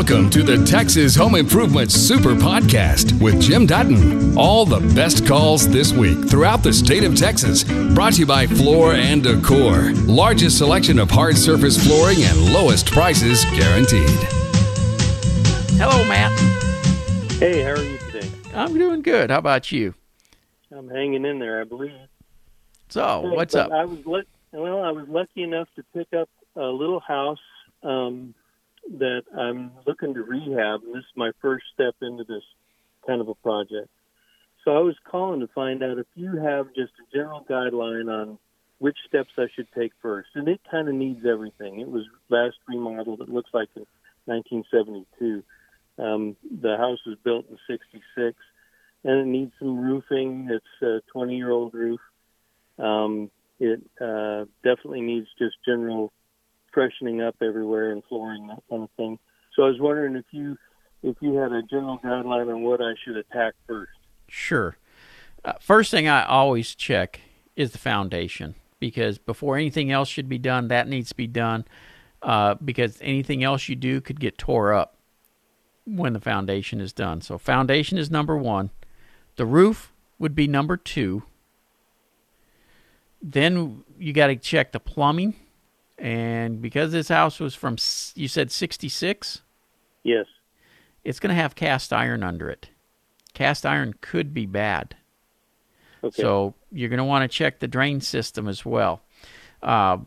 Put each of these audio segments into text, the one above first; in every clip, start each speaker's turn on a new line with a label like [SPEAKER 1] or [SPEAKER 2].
[SPEAKER 1] Welcome to the Texas Home Improvement Super Podcast with Jim Dutton. All the best calls this week throughout the state of Texas. Brought to you by Floor and Decor. Largest selection of hard surface flooring and lowest prices guaranteed.
[SPEAKER 2] Hello, Matt.
[SPEAKER 3] Hey, how are you today?
[SPEAKER 2] I'm doing good. How about you?
[SPEAKER 3] I'm hanging in there, I believe.
[SPEAKER 2] So,
[SPEAKER 3] Hey,
[SPEAKER 2] what's up?
[SPEAKER 3] I was luck- well. I was lucky enough to pick up a little house um, that I'm looking to rehab, and this is my first step into this kind of a project. So I was calling to find out if you have just a general guideline on which steps I should take first. And it kind of needs everything. It was last remodeled. It looks like in 1972. Um, the house was built in '66, and it needs some roofing. It's a 20-year-old roof. Um, it uh, definitely needs just general freshening up everywhere and flooring that kind of thing. So I was wondering if you if you had a general guideline on what I should attack first.
[SPEAKER 2] Sure. Uh, first thing I always check is the foundation because before anything else should be done, that needs to be done uh, because anything else you do could get tore up when the foundation is done. So, foundation is number one. The roof would be number two. Then you got to check the plumbing. And because this house was from, you said 66?
[SPEAKER 3] Yes.
[SPEAKER 2] it's going to have cast iron under it. Cast iron could be bad.
[SPEAKER 3] Okay.
[SPEAKER 2] So you're going to want to check the drain system as well. Uh,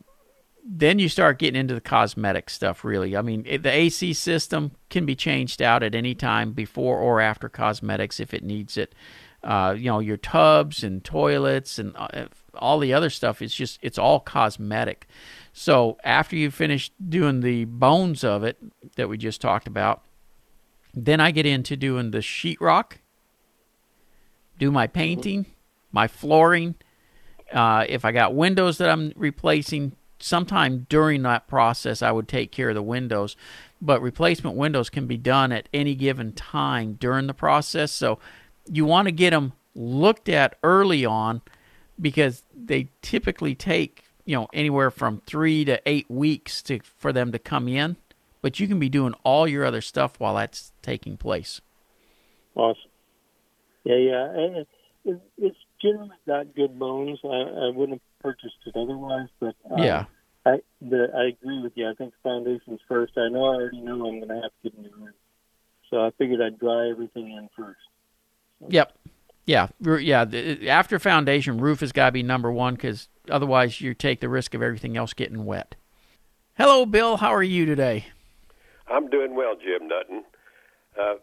[SPEAKER 2] then you start getting into the cosmetic stuff, really. I mean, it, the AC system can be changed out at any time before or after cosmetics if it needs it. Uh, you know, your tubs and toilets and uh, all the other stuff, it's just, it's all cosmetic. So after you finish doing the bones of it that we just talked about, then I get into doing the sheetrock, do my painting, my flooring. Uh, if I got windows that I'm replacing, sometime during that process, I would take care of the windows. But replacement windows can be done at any given time during the process. So you want to get them looked at early on because they typically take you know anywhere from three to eight weeks to for them to come in but you can be doing all your other stuff while that's taking place
[SPEAKER 3] Awesome. Yeah, yeah. And it, it, it's generally got good bones. I, I wouldn't have purchased it otherwise, but uh,
[SPEAKER 2] yeah
[SPEAKER 3] I the, I agree with you. I think the foundation's first. I know I already know I'm going to have to get a new roof, so I figured I'd dry everything in first.
[SPEAKER 2] yep yeah yeah after foundation roof has got to be number one because otherwise you take the risk of everything else getting wet hello bill how are you today
[SPEAKER 4] I'm doing well, Jim Dutton. Uh,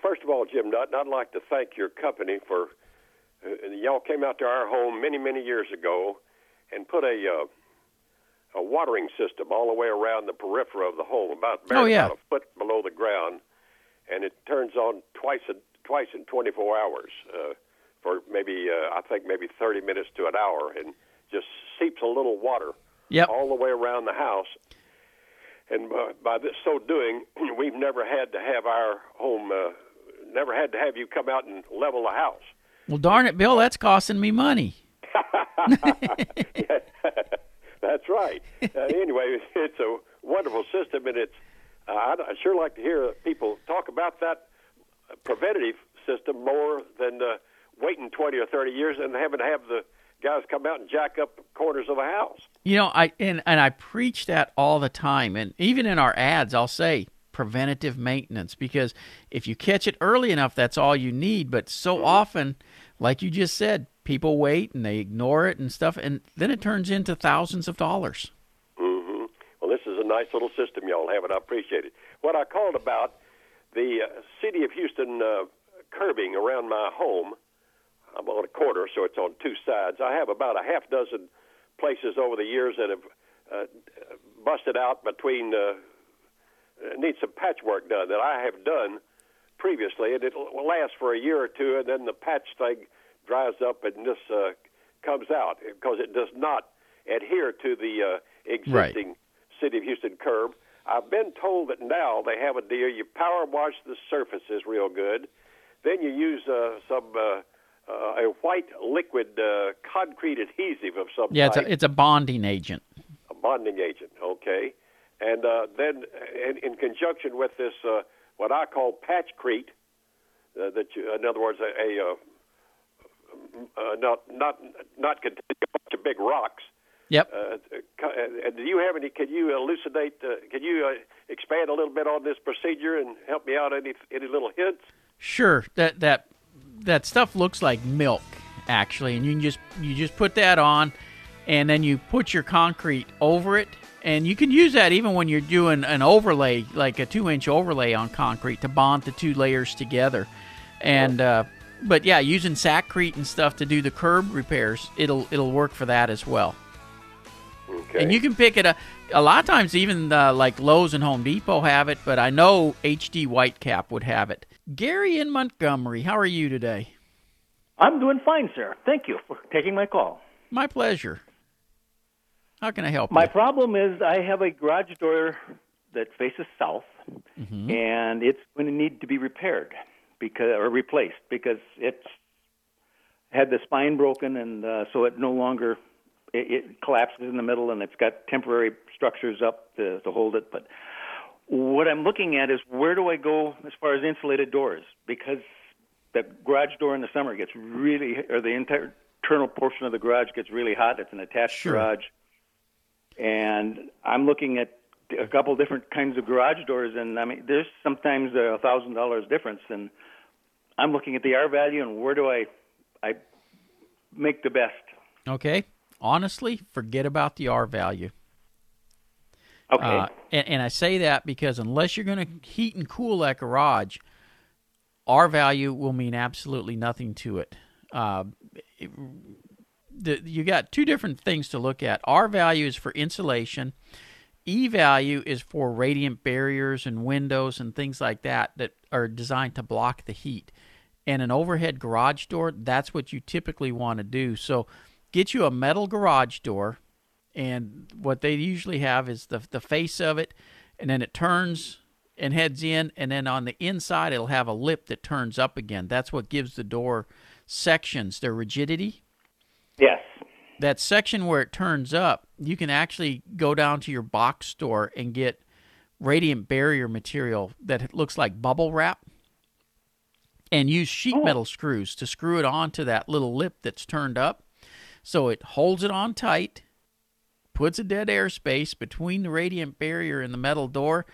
[SPEAKER 4] first of all, Jim Dutton, I'd like to thank your company for uh, y'all came out to our home many, many years ago and put a uh, a watering system all the way around the periphery of the home, about
[SPEAKER 2] Oh, yeah.
[SPEAKER 4] about a foot below the ground, and it turns on twice a, twice in 24 hours uh, for maybe uh, I think maybe 30 minutes to an hour, and just seeps a little water
[SPEAKER 2] yep
[SPEAKER 4] all the way around the house. And by, by this so doing, we've never had to have our home, uh, never had to have you come out and level the house.
[SPEAKER 2] well darn it bill that's costing me money
[SPEAKER 4] That's right. Uh, anyway, it's a wonderful system, and it's. Uh, I'd, I'd sure like to hear people talk about that preventative system more than uh, waiting twenty or thirty years and having to have the guys come out and jack up corners of a house.
[SPEAKER 2] You know, I and, and I preach that all the time, and even in our ads, I'll say preventative maintenance because if you catch it early enough, that's all you need. But so often, like you just said, people wait and they ignore it and stuff, and then it turns into thousands of dollars.
[SPEAKER 4] hmm Well, this is a nice little system y'all have, and I appreciate it. What I called about the uh, city of Houston uh, curbing around my home. I'm on a corner, so it's on two sides. I have about a half dozen places over the years that have uh, busted out between. Uh, need some patchwork done that I have done previously, and it will last for a year or two, and then the patch thing dries up and this uh, comes out because it does not adhere to the uh, existing city of Houston curb. I've been told that now they have a deal. You power wash the surfaces real good, then you use uh, some uh, uh, a white liquid uh, concrete adhesive of some kind.
[SPEAKER 2] Yeah, it's a, it's a bonding agent.
[SPEAKER 4] a bonding agent, okay? and uh, then in, in conjunction with this, uh, what I call patchcrete, uh, that you, in other words, a, a uh, uh, not not not containing a bunch of big rocks.
[SPEAKER 2] Yep.
[SPEAKER 4] Uh, and do you have any? Can you elucidate? Uh, can you uh, expand a little bit on this procedure and help me out? Any any little hints?
[SPEAKER 2] Sure. That that that stuff looks like milk, actually, and you can just you just put that on, and then you put your concrete over it, and you can use that even when you're doing an overlay, like a two-inch overlay on concrete, to bond the two layers together, and. Uh, but yeah, using Sakrete and stuff to do the curb repairs, it'll it'll work for that as well.
[SPEAKER 4] Okay.
[SPEAKER 2] And you can pick it up. A lot of times, even uh, like Lowe's and Home Depot have it, but I know HD Whitecap would have it. Gary in Montgomery, how are you today?
[SPEAKER 5] I'm doing fine, sir. Thank you for taking my call.
[SPEAKER 2] My pleasure. How can I help you?
[SPEAKER 5] My
[SPEAKER 2] you?
[SPEAKER 5] problem is I have a garage door that faces south,
[SPEAKER 2] Mm-hmm.
[SPEAKER 5] and it's going to need to be repaired because or replaced because it's had the spine broken, and uh, so it no longer it, it collapses in the middle, and it's got temporary structures up to, to hold it. But what I'm looking at is where do I go as far as insulated doors because the garage door in the summer gets really, or the entire internal portion of the garage gets really hot. It's an attached
[SPEAKER 2] Sure.
[SPEAKER 5] garage, and I'm looking at a couple different kinds of garage doors, and I mean, there's sometimes a thousand dollars difference, and I'm looking at the R value and where do I, I make the best.
[SPEAKER 2] Okay. Honestly, forget about the R value.
[SPEAKER 5] Okay.
[SPEAKER 2] Uh, and, and I say that because unless you're going to heat and cool that garage, R value will mean absolutely nothing to it. Uh, it- the, you got two different things to look at. R value is for insulation. E value is for radiant barriers and windows and things like that that are designed to block the heat. And an overhead garage door, that's what you typically want to do. So get you a metal garage door and what they usually have is the the face of it, and then it turns and heads in, and then on the inside it'll have a lip that turns up again. That's what gives the door sections their rigidity.
[SPEAKER 5] yes.
[SPEAKER 2] That section where it turns up, you can actually go down to your box store and get radiant barrier material that looks like bubble wrap and use sheet oh. metal screws to screw it onto that little lip that's turned up so it holds it on tight puts a dead air space between the radiant barrier and the metal door,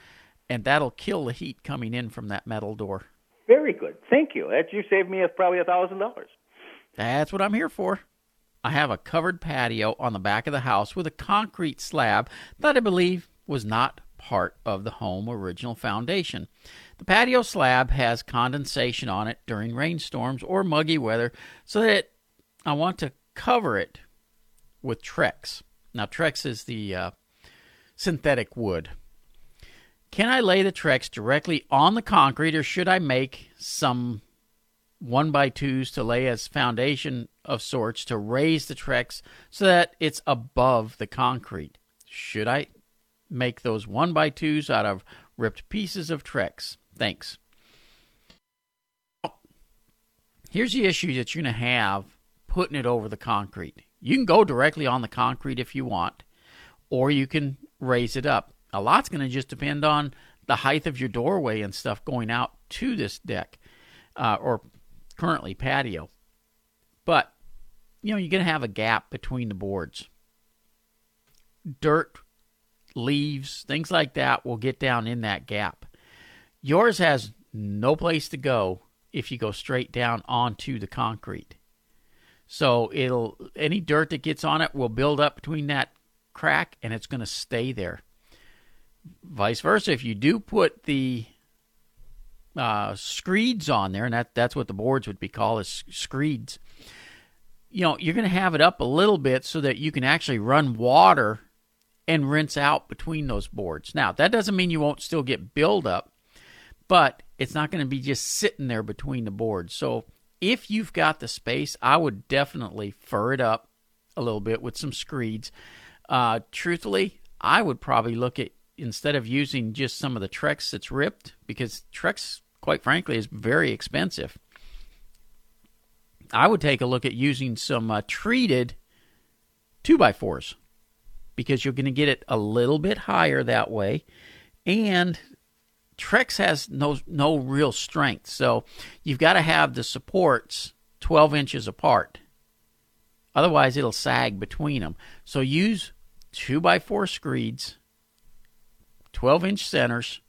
[SPEAKER 2] and that'll kill the heat coming in from that metal door.
[SPEAKER 5] Very good. Thank you. That you saved me a, probably a thousand dollars.
[SPEAKER 2] That's what I'm here for. I have a covered patio on the back of the house with a concrete slab that I believe was not part of the home original foundation. The patio slab has condensation on it during rainstorms or muggy weather, so that I want to cover it with Trex. Now, Trex is the uh, synthetic wood. Can I lay the Trex directly on the concrete, or should I make some one by twos to lay as foundation of sorts to raise the Trex so that it's above the concrete? Should I make those one by twos out of ripped pieces of Trex? Thanks. Here's the issue that you're going to have putting it over the concrete. You can go directly on the concrete if you want, or you can raise it up. A lot's going to just depend on the height of your doorway and stuff going out to this deck uh, or currently patio. But, you know, you're going to have a gap between the boards. Dirt, leaves, things like that will get down in that gap. Yours has no place to go if you go straight down onto the concrete. So it'll any dirt that gets on it will build up between that crack and it's going to stay there. Vice versa, if you do put the uh, screeds on there, and that, that's what the boards would be called is screeds. You know, you're going to have it up a little bit so that you can actually run water and rinse out between those boards. Now, that doesn't mean you won't still get buildup, but it's not going to be just sitting there between the boards. So if you've got the space, I would definitely fur it up a little bit with some screeds. Uh, truthfully, I would probably look at instead of using just some of the Trex that's ripped, because Trex, quite frankly, is very expensive. I would take a look at using some uh, treated two by fours because you're going to get it a little bit higher that way. And Trex has no no real strength, so you've got to have the supports 12 inches apart. Otherwise, it'll sag between them. So use two by four screeds, 12 inch centers,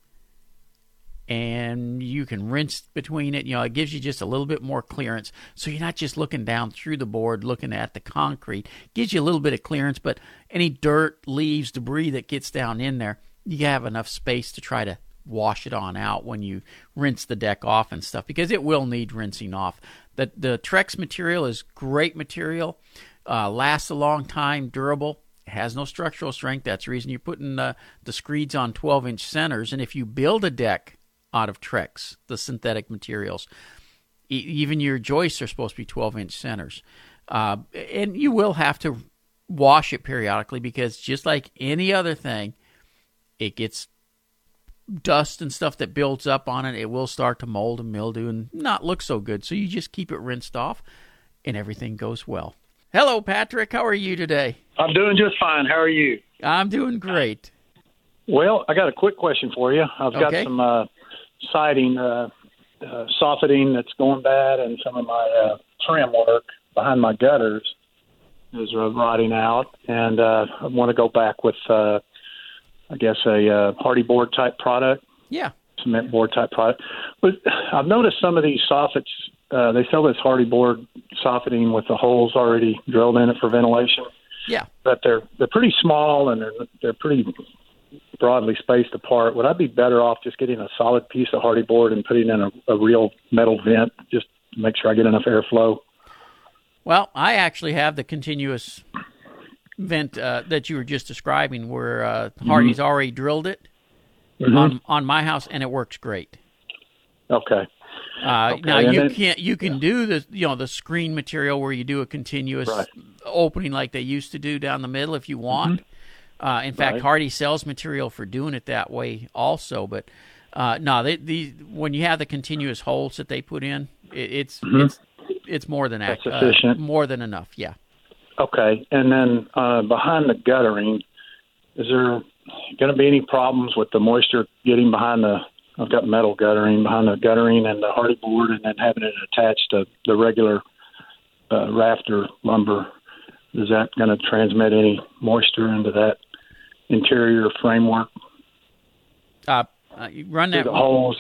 [SPEAKER 2] and you can rinse between it. You know, it gives you just a little bit more clearance. So you're not just looking down through the board, looking at the concrete. gives you a little bit of clearance, but any dirt, leaves, debris that gets down in there, you have enough space to try to wash it on out when you rinse the deck off and stuff because it will need rinsing off. The the Trex material is great material, uh, lasts a long time, durable. Has no structural strength. That's the reason you're putting the, the screeds on 12 inch centers. And if you build a deck out of Trex, the synthetic materials. E- even your joists are supposed to be 12 inch centers. Uh, and you will have to wash it periodically because just like any other thing, it gets dust and stuff that builds up on it. It will start to mold and mildew and not look so good. So you just keep it rinsed off and everything goes well. Hello, Patrick. How are you today?
[SPEAKER 6] I'm doing just fine. How are you?
[SPEAKER 2] I'm doing great.
[SPEAKER 6] Well, I got a quick question for you. I've got some uh, siding, uh, uh, soffitting that's going bad, and some of my uh, trim work behind my gutters is uh, rotting out, and uh, I want to go back with, uh, I guess, a uh, Hardie board type product,
[SPEAKER 2] Yeah.
[SPEAKER 6] cement board type product. But I've noticed some of these soffits. Uh, they sell this Hardie board soffitting with the holes already drilled in it for ventilation
[SPEAKER 2] Yeah.
[SPEAKER 6] but they're they're pretty small and they're they're pretty broadly spaced apart. Would I be better off just getting a solid piece of Hardie board and putting in a, a real metal vent just to make sure I get enough airflow?
[SPEAKER 2] Well, I actually have the continuous vent uh, that you were just describing, where uh, Hardie's already drilled it on on my house, and it works great.
[SPEAKER 6] Okay.
[SPEAKER 2] Uh,
[SPEAKER 6] Okay,
[SPEAKER 2] now
[SPEAKER 6] and
[SPEAKER 2] you
[SPEAKER 6] then-
[SPEAKER 2] can't you can do the you know the screen material where you do a continuous
[SPEAKER 6] Right.
[SPEAKER 2] opening like they used to do down the middle if you want. Uh, in fact,
[SPEAKER 6] Right.
[SPEAKER 2] Hardy sells material for doing it that way also. But uh, no, they, the when you have the continuous holes that they put in, it, it's it's it's more than ac- uh, more than enough. Yeah.
[SPEAKER 6] Okay. And then uh, behind the guttering, is there going to be any problems with the moisture getting behind the? I've got metal guttering behind the guttering and the Hardie board, and then having it attached to the regular uh, rafter lumber. Is that going to transmit any moisture into that interior framework?
[SPEAKER 2] Uh, uh, you run that
[SPEAKER 6] the holes,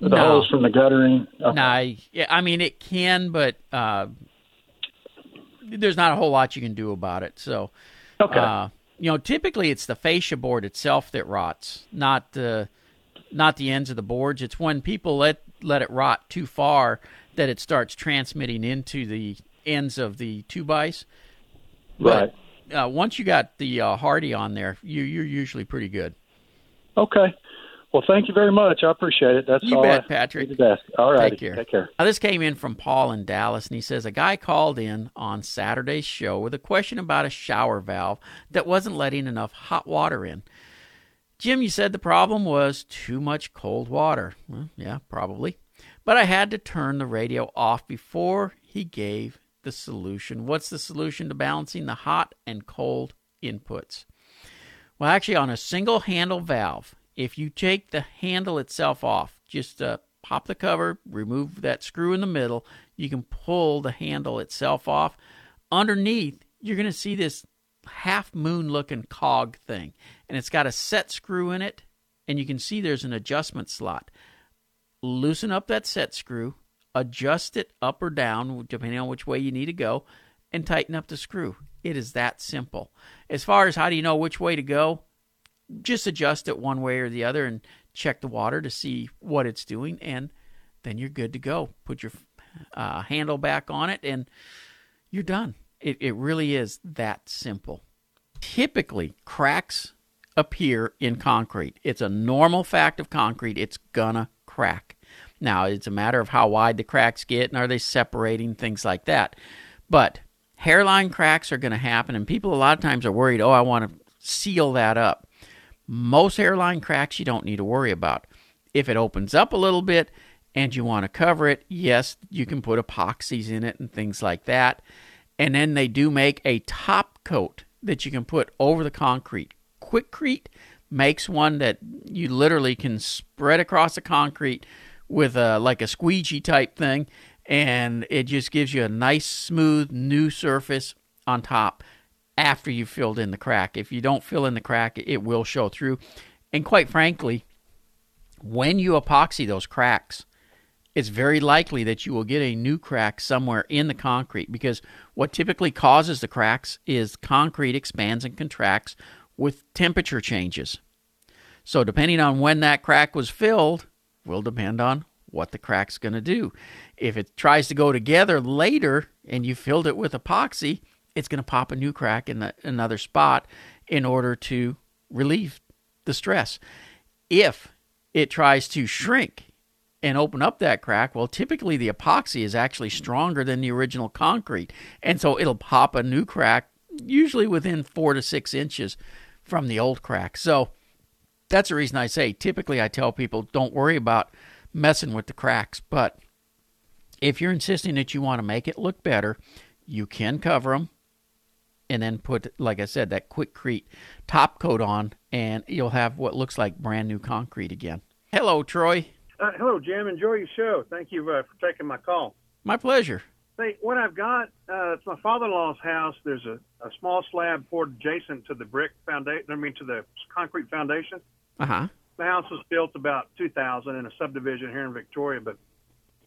[SPEAKER 6] the
[SPEAKER 2] No.
[SPEAKER 6] holes from the guttering. Okay.
[SPEAKER 2] Nah, yeah, I mean it can, but uh, there's not a whole lot you can do about it. So,
[SPEAKER 6] Okay.
[SPEAKER 2] uh, you know, typically it's the fascia board itself that rots, not the not the ends of the boards. It's when people let let it rot too far that it starts transmitting into the ends of the two bys.
[SPEAKER 6] right.
[SPEAKER 2] But uh, once you got the uh, Hardie on there, you you're usually pretty good.
[SPEAKER 6] Okay. Well, thank you very much. I appreciate it. That's
[SPEAKER 2] You
[SPEAKER 6] all
[SPEAKER 2] bet,
[SPEAKER 6] I
[SPEAKER 2] Patrick.
[SPEAKER 6] needed to ask. All right.
[SPEAKER 2] Take care.
[SPEAKER 6] Take care.
[SPEAKER 2] Now, this came in from Paul in Dallas, and he says a guy called in on Saturday's show with a question about a shower valve that wasn't letting enough hot water in. Jim, you said the problem was too much cold water. Well, yeah, probably. But I had to turn the radio off before he gave the solution. What's the solution to balancing the hot and cold inputs? Well, actually, on a single handle valve, if you take the handle itself off, just uh, pop the cover, remove that screw in the middle, you can pull the handle itself off. Underneath, you're going to see this half moon looking cog thing, and it's got a set screw in it, and you can see there's an adjustment slot. Loosen up that set screw, adjust it up or down, depending on which way you need to go, and tighten up the screw. It is that simple. As far as how do you know which way to go, just adjust it one way or the other and check the water to see what it's doing, and then you're good to go. Put your uh, handle back on it, and you're done. It, it really is that simple. Typically, cracks appear in concrete. It's a normal fact of concrete. It's gonna crack. Now, it's a matter of how wide the cracks get and are they separating, things like that. But hairline cracks are going to happen, and people a lot of times are worried, oh, I want to seal that up. Most hairline cracks you don't need to worry about. If it opens up a little bit and you want to cover it, yes, you can put epoxies in it and things like that. And then they do make a top coat that you can put over the concrete. Quikrete makes one that you literally can spread across the concrete with a like a squeegee type thing and it just gives you a nice smooth new surface on top after you've filled in the crack. If you don't fill in the crack, it will show through. And quite frankly, when you epoxy those cracks, it's very likely that you will get a new crack somewhere in the concrete because what typically causes the cracks is concrete expands and contracts with temperature changes. So, depending on when that crack was filled, will depend on what the crack's going to do. If it tries to go together later and you filled it with epoxy, it's going to pop a new crack in the, another spot in order to relieve the stress. If it tries to shrink and open up that crack, well, typically the epoxy is actually stronger than the original concrete. And so it'll pop a new crack, usually within four to six inches from the old crack. So that's the reason I say typically I tell people don't worry about messing with the cracks. But if you're insisting that you want to make it look better, you can cover them and then put, like I said, that Quikrete top coat on, and you'll have what looks like brand new concrete again. Hello, Troy.
[SPEAKER 7] Uh, hello, Jim. Enjoy your show. Thank you uh, for taking my call.
[SPEAKER 2] My pleasure.
[SPEAKER 7] Hey, what I've got, uh, it's my father-in-law's house. There's a, a small slab poured adjacent to the brick foundation. I mean, to the concrete foundation.
[SPEAKER 2] Uh huh.
[SPEAKER 7] The house was built about 2000 in a subdivision here in Victoria, but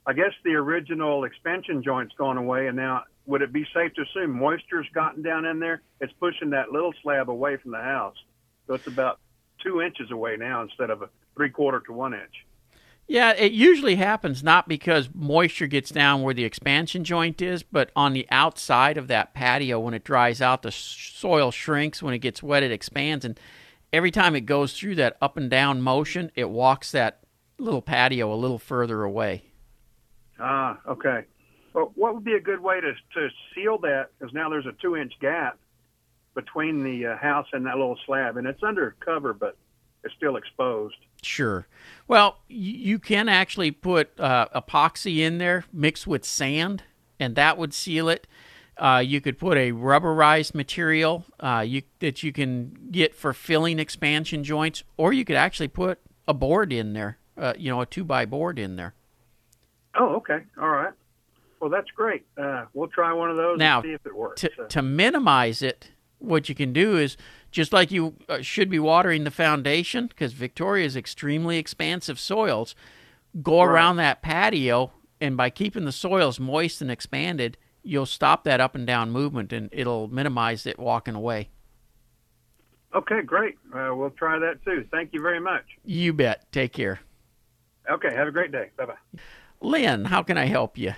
[SPEAKER 7] I guess the original expansion joint's gone away, and now would it be safe to assume moisture's gotten down in there? It's pushing that little slab away from the house, so it's about two inches away now instead of a three quarter to one inch.
[SPEAKER 2] Yeah, it usually happens not because moisture gets down where the expansion joint is, but on the outside of that patio when it dries out, the soil shrinks. When it gets wet, it expands, and every time it goes through that up and down motion, it walks that little patio a little further away.
[SPEAKER 7] Ah, okay. Well, what would be a good way to to seal that? Because now there's a two inch gap between the uh, house and that little slab, and it's under cover, but it's still exposed.
[SPEAKER 2] Sure. Well, you can actually put uh, epoxy in there mixed with sand, and that would seal it. Uh, you could put a rubberized material uh, you, that you can get for filling expansion joints, or you could actually put a board in there, uh, you know, a two by board in there.
[SPEAKER 7] Oh, okay. All right. Well, that's great. Uh, we'll try one of those
[SPEAKER 2] now,
[SPEAKER 7] and see if it works.
[SPEAKER 2] To, to minimize it, what you can do is just like you uh, should be watering the foundation, because Victoria is extremely expansive soils, go
[SPEAKER 7] Right.
[SPEAKER 2] around that patio, and by keeping the soils moist and expanded, you'll stop that up and down movement and it'll minimize it walking away.
[SPEAKER 7] Okay, great. Uh, we'll try that too. Thank you very much.
[SPEAKER 2] You bet. Take care.
[SPEAKER 7] Okay, have a great day. Bye bye.
[SPEAKER 2] Lynn, how can I help you?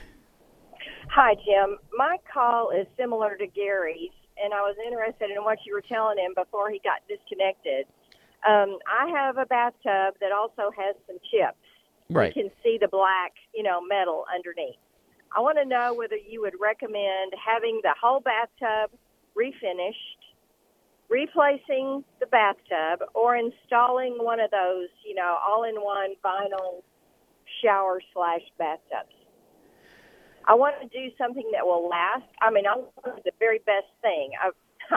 [SPEAKER 8] Hi, Jim. My call is similar to Gary's, and I was interested in what you were telling him before he got disconnected. Um, I have a bathtub that also has some chips.
[SPEAKER 2] Right.
[SPEAKER 8] You can see the black, you know, metal underneath. I want to know whether you would recommend having the whole bathtub refinished, replacing the bathtub, or installing one of those, you know, all-in-one vinyl shower slash bathtubs. I want to do something that will last. I mean, I want the very best thing. I,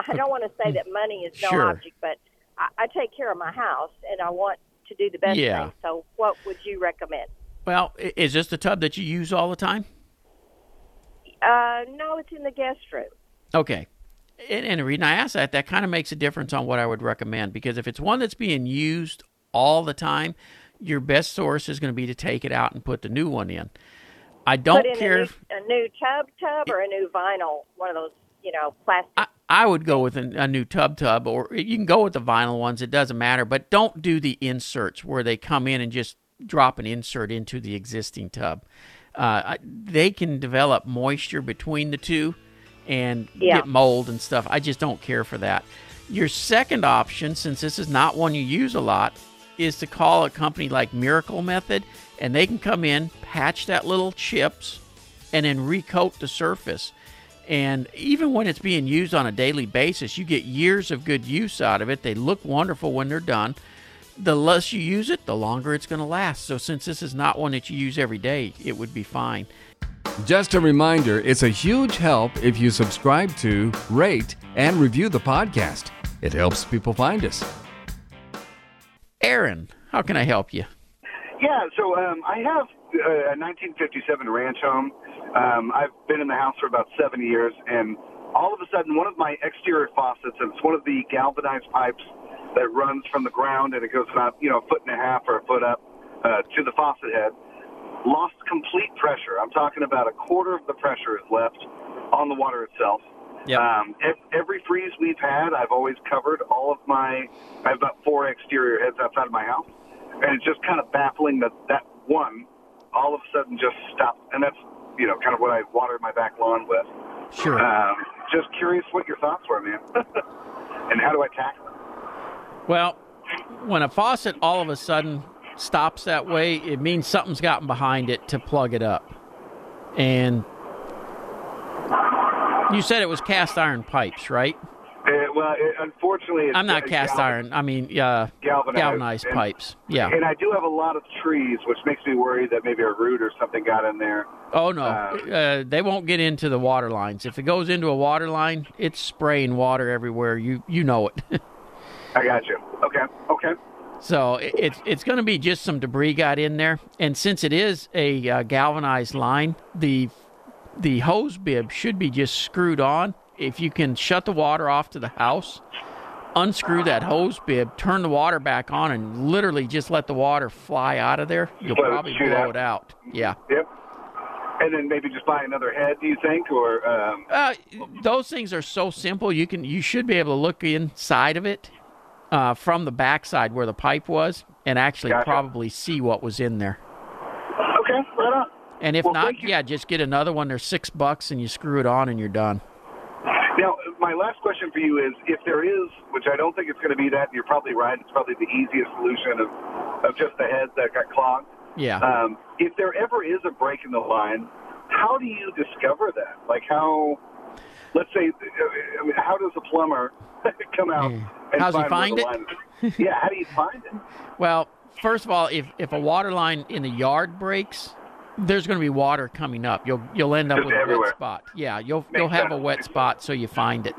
[SPEAKER 8] I don't want to say that money is no
[SPEAKER 2] Sure.
[SPEAKER 8] object, but I, I take care of my house and I want to do the best
[SPEAKER 2] Yeah.
[SPEAKER 8] thing. So, what would you recommend?
[SPEAKER 2] Well, is this the tub that you use all the time?
[SPEAKER 8] Uh, no, it's in the guest room.
[SPEAKER 2] Okay. And, and the reason I ask that, that kind of makes a difference on what I would recommend because if it's one that's being used all the time, your best source is going to be to take it out and put the new one in. I don't care.
[SPEAKER 8] a new,
[SPEAKER 2] if-
[SPEAKER 8] a new tub tub or a new vinyl, one of those, you know, plastic.
[SPEAKER 2] I, I would go with a, a new tub tub, or you can go with the vinyl ones. It doesn't matter, but don't do the inserts where they come in and just drop an insert into the existing tub. Uh, they can develop moisture between the two and
[SPEAKER 8] Yeah.
[SPEAKER 2] get mold and stuff. I just don't care for that. Your second option, since this is not one you use a lot, is to call a company like Miracle Method, and they can come in, patch that little chips, and then recoat the surface. And even when it's being used on a daily basis, you get years of good use out of it. They look wonderful when they're done. The less you use it, the longer it's going to last. So, since this is not one that you use every day, it would be fine.
[SPEAKER 1] Just a reminder it's a huge help if you subscribe to, rate, and review the podcast. It helps people find us.
[SPEAKER 2] Aaron, how can I help you?
[SPEAKER 9] Yeah, so um, I have uh, a 1957 ranch home. Um, I've been in the house for about seven years, and all of a sudden, one of my exterior faucets, and it's one of the galvanized pipes that runs from the ground, and it goes about you know a foot and a half or a foot up uh, to the faucet head, lost complete pressure. I'm talking about a quarter of the pressure is left on the water itself.
[SPEAKER 2] Yep.
[SPEAKER 9] Um, ev- every freeze we've had, I've always covered all of my. I have about four exterior heads outside of my house, and it's just kind of baffling that that one all of a sudden just stopped, and that's you know kind of what I watered my back lawn with.
[SPEAKER 2] Sure.
[SPEAKER 9] Um, just curious what your thoughts were, man, and how do I tackle it?
[SPEAKER 2] Well, when a faucet all of a sudden stops that way, it means something's gotten behind it to plug it up. And you said it was cast iron pipes, right?
[SPEAKER 9] Uh, well, it, unfortunately, it's,
[SPEAKER 2] I'm not
[SPEAKER 9] uh,
[SPEAKER 2] cast
[SPEAKER 9] gal-
[SPEAKER 2] iron. I mean, uh,
[SPEAKER 9] Galvanized.
[SPEAKER 2] galvanized
[SPEAKER 9] And-
[SPEAKER 2] pipes. Yeah.
[SPEAKER 9] And I do have a lot of trees, which makes me worry that maybe a root or something got in there.
[SPEAKER 2] Oh no,
[SPEAKER 9] Um,
[SPEAKER 2] uh, they won't get into the water lines. If it goes into a water line, it's spraying water everywhere. You you know it.
[SPEAKER 9] I got you. Okay. Okay.
[SPEAKER 2] So it- it's it's going to be just some debris got in there, and since it is a uh, galvanized line, the the hose bib should be just screwed on. If you can shut the water off to the house, unscrew that hose bib, turn the water back on, and literally just let the water fly out of there, you'll
[SPEAKER 9] Let
[SPEAKER 2] probably blow
[SPEAKER 9] out.
[SPEAKER 2] it out. Yeah.
[SPEAKER 9] Yep. And then maybe just buy another head. Do you think, or um,
[SPEAKER 2] Uh, those things are so simple. You can you should be able to look inside of it uh, from the backside where the pipe was, and actually
[SPEAKER 9] Gotcha.
[SPEAKER 2] probably see what was in there.
[SPEAKER 9] okay, right on.
[SPEAKER 2] And if
[SPEAKER 9] Well,
[SPEAKER 2] not, yeah, just get another one. They're six bucks, and you screw it on, and you're done.
[SPEAKER 9] Now, my last question for you is: if there is, which I don't think it's going to be that, you're probably right, it's probably the easiest solution of of just the heads that got clogged.
[SPEAKER 2] Yeah.
[SPEAKER 9] Um, if there ever is a break in the line, how do you discover that? Like how? Let's say, I mean, how does a plumber come out and
[SPEAKER 2] How's he
[SPEAKER 9] find,
[SPEAKER 2] find it?
[SPEAKER 9] the line is? yeah, how do you find it?
[SPEAKER 2] Well, first of all, if if a water line in the yard breaks, there's going to be water coming up. You'll you'll end up
[SPEAKER 9] Just
[SPEAKER 2] with a wet spot. Yeah, you'll
[SPEAKER 9] Makes
[SPEAKER 2] you'll have a wet spot, so you find it.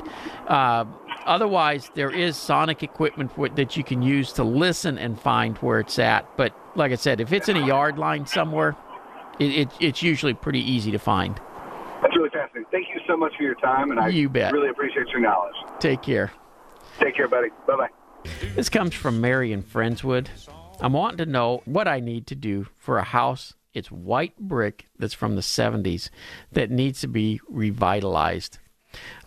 [SPEAKER 2] Uh, otherwise, there is sonic equipment for, that you can use to listen and find where it's at. But like I said, if it's in a yard line somewhere, it, it it's usually pretty easy to find.
[SPEAKER 9] That's really fascinating. Thank you so much for your time, and I
[SPEAKER 2] You bet.
[SPEAKER 9] really appreciate your knowledge.
[SPEAKER 2] Take care.
[SPEAKER 9] Take care, buddy. Bye bye.
[SPEAKER 2] This comes from Mary in Friendswood. I'm wanting to know what I need to do for a house. It's white brick that's from the 70s that needs to be revitalized.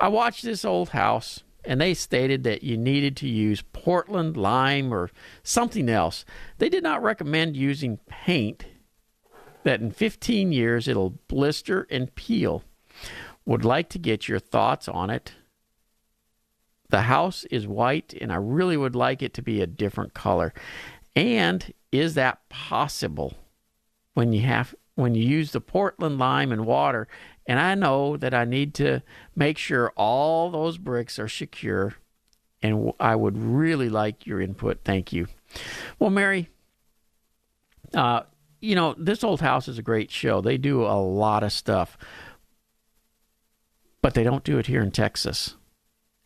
[SPEAKER 2] I watched this old house and they stated that you needed to use Portland lime or something else. They did not recommend using paint that in 15 years it'll blister and peel. Would like to get your thoughts on it. The house is white, and I really would like it to be a different color. And is that possible when you have when you use the Portland lime and water? And I know that I need to make sure all those bricks are secure. And I would really like your input. Thank you. Well, Mary, uh, you know this old house is a great show. They do a lot of stuff, but they don't do it here in Texas.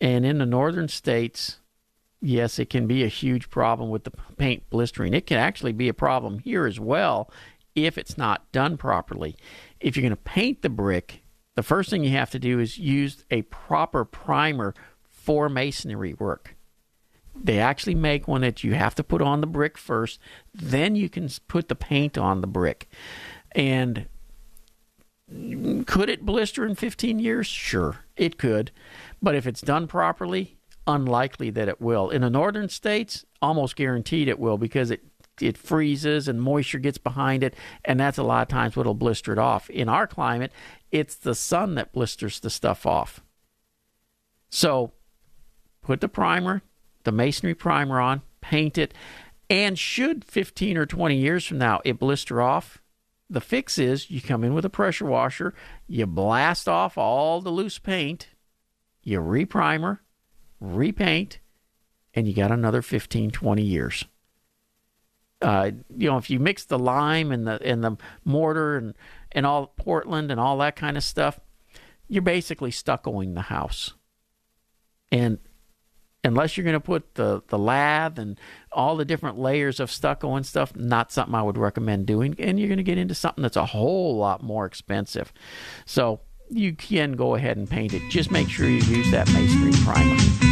[SPEAKER 2] And in the northern states, yes, it can be a huge problem with the paint blistering. It can actually be a problem here as well if it's not done properly. If you're going to paint the brick, the first thing you have to do is use a proper primer for masonry work. They actually make one that you have to put on the brick first, then you can put the paint on the brick. And could it blister in 15 years? Sure, it could. But if it's done properly, unlikely that it will. In the northern states, almost guaranteed it will because it it freezes and moisture gets behind it, and that's a lot of times what'll blister it off. In our climate, it's the sun that blisters the stuff off. So put the primer, the masonry primer on, paint it, and should 15 or 20 years from now it blister off, the fix is you come in with a pressure washer, you blast off all the loose paint, you reprimer, repaint, and you got another 15, 20 years. Uh, you know, if you mix the lime and the and the mortar and and all Portland and all that kind of stuff, you're basically stuccoing the house. And unless you're going to put the, the lath and all the different layers of stucco and stuff, not something I would recommend doing. And you're going to get into something that's a whole lot more expensive. So you can go ahead and paint it. Just make sure you use that masonry primer.